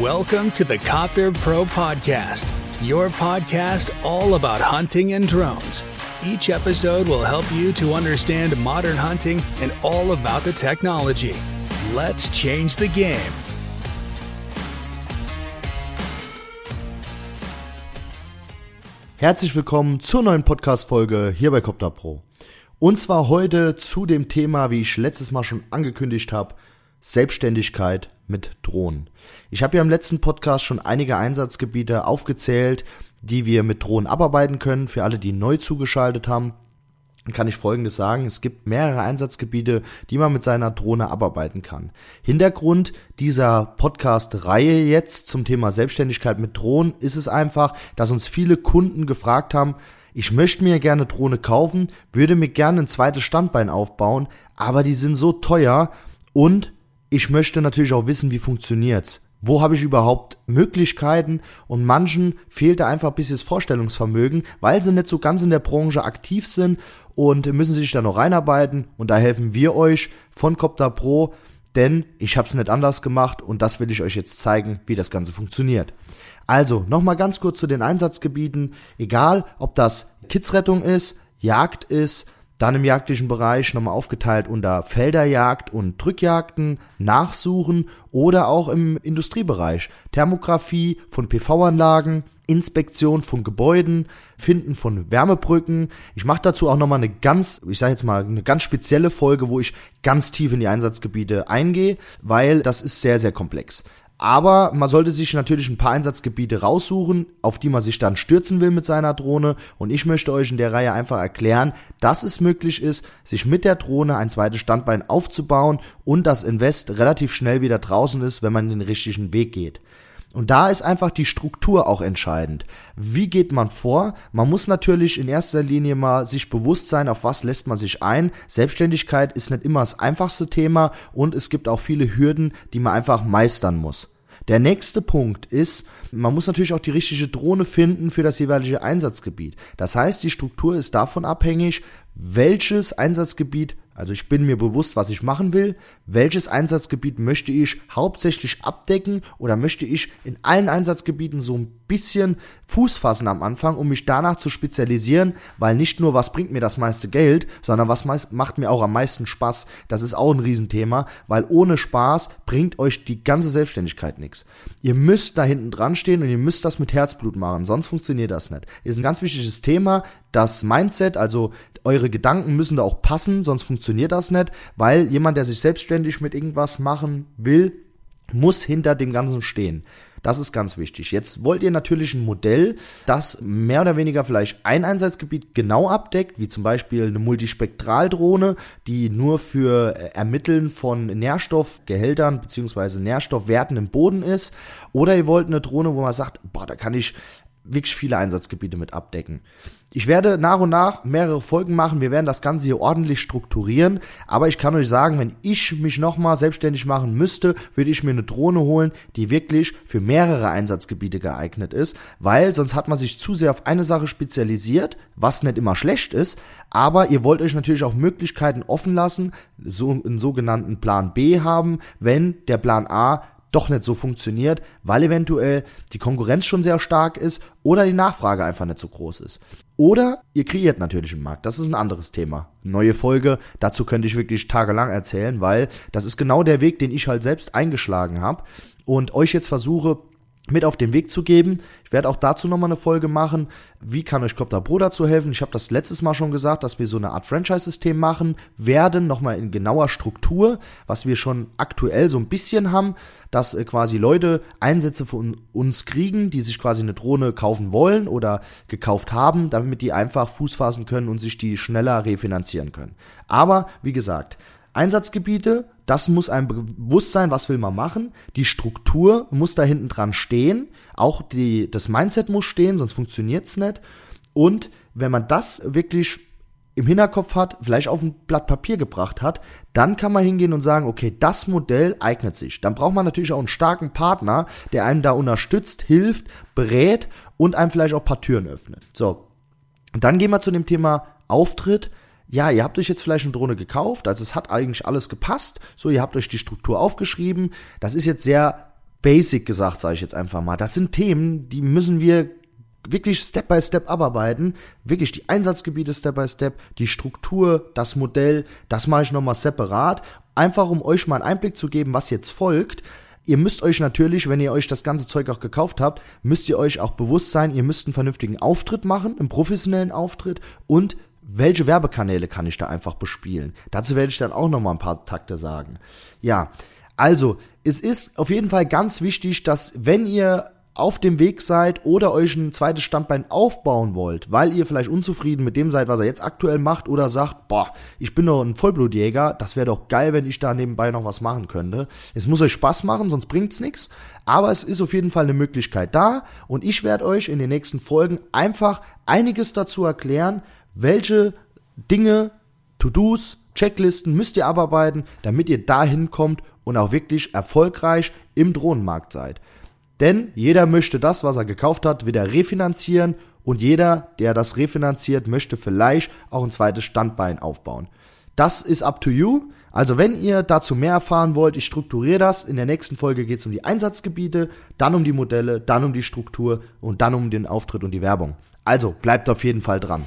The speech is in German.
Welcome to the Copter Pro Podcast, your podcast all about hunting and drones. Each episode will help you to understand modern hunting and all about the technology. Let's change the game. Herzlich willkommen zur neuen Podcast-Folge hier bei Copter Pro. Und zwar heute zu dem Thema, wie ich letztes Mal schon angekündigt habe, Selbstständigkeit mit Drohnen. Ich habe ja im letzten Podcast schon einige Einsatzgebiete aufgezählt, die wir mit Drohnen abarbeiten können. Für alle, die neu zugeschaltet haben, kann ich Folgendes sagen. Es gibt mehrere Einsatzgebiete, die man mit seiner Drohne abarbeiten kann. Hintergrund dieser Podcast-Reihe jetzt zum Thema Selbstständigkeit mit Drohnen ist es einfach, dass uns viele Kunden gefragt haben, ich möchte mir gerne Drohne kaufen, würde mir gerne ein zweites Standbein aufbauen, aber die sind so teuer und ich möchte natürlich auch wissen, wie funktioniert's. Wo habe ich überhaupt Möglichkeiten? Und manchen fehlt da einfach ein bisschen das Vorstellungsvermögen, weil sie nicht so ganz in der Branche aktiv sind und müssen sich da noch reinarbeiten. Und da helfen wir euch von Copter Pro, denn ich habe es nicht anders gemacht und das will ich euch jetzt zeigen, wie das Ganze funktioniert. Also, nochmal ganz kurz zu den Einsatzgebieten. Egal, ob das Kidsrettung ist, Jagd ist, dann im jagdlichen Bereich nochmal aufgeteilt unter Felderjagd und Drückjagden, Nachsuchen oder auch im Industriebereich. Thermografie von PV-Anlagen, Inspektion von Gebäuden, Finden von Wärmebrücken. Ich mache dazu auch nochmal eine ganz, ich sage jetzt mal, eine ganz spezielle Folge, wo ich ganz tief in die Einsatzgebiete eingehe, weil das ist sehr, sehr komplex. Aber man sollte sich natürlich ein paar Einsatzgebiete raussuchen, auf die man sich dann stürzen will mit seiner Drohne. Und ich möchte euch in der Reihe einfach erklären, dass es möglich ist, sich mit der Drohne ein zweites Standbein aufzubauen und das Invest relativ schnell wieder draußen ist, wenn man den richtigen Weg geht. Und da ist einfach die Struktur auch entscheidend. Wie geht man vor? Man muss natürlich in erster Linie mal sich bewusst sein, auf was lässt man sich ein. Selbstständigkeit ist nicht immer das einfachste Thema und es gibt auch viele Hürden, die man einfach meistern muss. Der nächste Punkt ist, man muss natürlich auch die richtige Drohne finden für das jeweilige Einsatzgebiet. Das heißt, die Struktur ist davon abhängig, welches Einsatzgebiet also ich bin mir bewusst, was ich machen will. Welches Einsatzgebiet möchte ich hauptsächlich abdecken oder möchte ich in allen Einsatzgebieten so ein bisschen Fuß fassen am Anfang, um mich danach zu spezialisieren, weil nicht nur was bringt mir das meiste Geld, sondern was macht mir auch am meisten Spaß. Das ist auch ein Riesenthema, weil ohne Spaß bringt euch die ganze Selbstständigkeit nichts. Ihr müsst da hinten dran stehen und ihr müsst das mit Herzblut machen, sonst funktioniert das nicht. Ist ein ganz wichtiges Thema, das Mindset, also eure Gedanken müssen da auch passen, sonst funktioniert das nicht, weil jemand, der sich selbstständig mit irgendwas machen will, muss hinter dem Ganzen stehen. Das ist ganz wichtig. Jetzt wollt ihr natürlich ein Modell, das mehr oder weniger vielleicht ein Einsatzgebiet genau abdeckt, wie zum Beispiel eine Multispektraldrohne, die nur für äh, Ermitteln von Nährstoffgehältern bzw. Nährstoffwerten im Boden ist. Oder ihr wollt eine Drohne, wo man sagt, boah, da kann ich wirklich viele Einsatzgebiete mit abdecken. Ich werde nach und nach mehrere Folgen machen. Wir werden das Ganze hier ordentlich strukturieren. Aber ich kann euch sagen, wenn ich mich nochmal selbstständig machen müsste, würde ich mir eine Drohne holen, die wirklich für mehrere Einsatzgebiete geeignet ist. Weil sonst hat man sich zu sehr auf eine Sache spezialisiert, was nicht immer schlecht ist. Aber ihr wollt euch natürlich auch Möglichkeiten offen lassen, so einen sogenannten Plan B haben, wenn der Plan A doch nicht so funktioniert, weil eventuell die Konkurrenz schon sehr stark ist oder die Nachfrage einfach nicht so groß ist. Oder ihr kreiert natürlich einen Markt. Das ist ein anderes Thema. Neue Folge. Dazu könnte ich wirklich tagelang erzählen, weil das ist genau der Weg, den ich halt selbst eingeschlagen habe und euch jetzt versuche mit auf den Weg zu geben. Ich werde auch dazu nochmal eine Folge machen. Wie kann euch Copter Pro dazu helfen? Ich habe das letztes Mal schon gesagt, dass wir so eine Art Franchise-System machen werden, nochmal in genauer Struktur, was wir schon aktuell so ein bisschen haben, dass äh, quasi Leute Einsätze von uns kriegen, die sich quasi eine Drohne kaufen wollen oder gekauft haben, damit die einfach Fuß fassen können und sich die schneller refinanzieren können. Aber wie gesagt, Einsatzgebiete, das muss einem bewusst sein, was will man machen. Die Struktur muss da hinten dran stehen. Auch die, das Mindset muss stehen, sonst funktioniert's nicht. Und wenn man das wirklich im Hinterkopf hat, vielleicht auf ein Blatt Papier gebracht hat, dann kann man hingehen und sagen, okay, das Modell eignet sich. Dann braucht man natürlich auch einen starken Partner, der einem da unterstützt, hilft, berät und einem vielleicht auch ein paar Türen öffnet. So. Und dann gehen wir zu dem Thema Auftritt ja, ihr habt euch jetzt vielleicht eine Drohne gekauft, also es hat eigentlich alles gepasst. So, ihr habt euch die Struktur aufgeschrieben. Das ist jetzt sehr basic gesagt, sage ich jetzt einfach mal. Das sind Themen, die müssen wir wirklich Step by Step abarbeiten. Wirklich die Einsatzgebiete Step by Step, die Struktur, das Modell, das mache ich nochmal separat. Einfach um euch mal einen Einblick zu geben, was jetzt folgt. Ihr müsst euch natürlich, wenn ihr euch das ganze Zeug auch gekauft habt, müsst ihr euch auch bewusst sein, ihr müsst einen vernünftigen Auftritt machen, einen professionellen Auftritt und welche Werbekanäle kann ich da einfach bespielen. Dazu werde ich dann auch nochmal ein paar Takte sagen. Ja, also, es ist auf jeden Fall ganz wichtig, dass wenn ihr auf dem Weg seid oder euch ein zweites Standbein aufbauen wollt, weil ihr vielleicht unzufrieden mit dem seid, was er jetzt aktuell macht oder sagt, boah, ich bin doch ein Vollblutjäger, das wäre doch geil, wenn ich da nebenbei noch was machen könnte. Es muss euch Spaß machen, sonst bringt's nichts, aber es ist auf jeden Fall eine Möglichkeit da und ich werde euch in den nächsten Folgen einfach einiges dazu erklären, welche Dinge, To-Dos, Checklisten müsst ihr abarbeiten, damit ihr dahin kommt und auch wirklich erfolgreich im Drohnenmarkt seid. Denn jeder möchte das, was er gekauft hat, wieder refinanzieren und jeder, der das refinanziert, möchte vielleicht auch ein zweites Standbein aufbauen. Das ist up to you. Also wenn ihr dazu mehr erfahren wollt, ich strukturiere das. In der nächsten Folge geht es um die Einsatzgebiete, dann um die Modelle, dann um die Struktur und dann um den Auftritt und die Werbung. Also bleibt auf jeden Fall dran.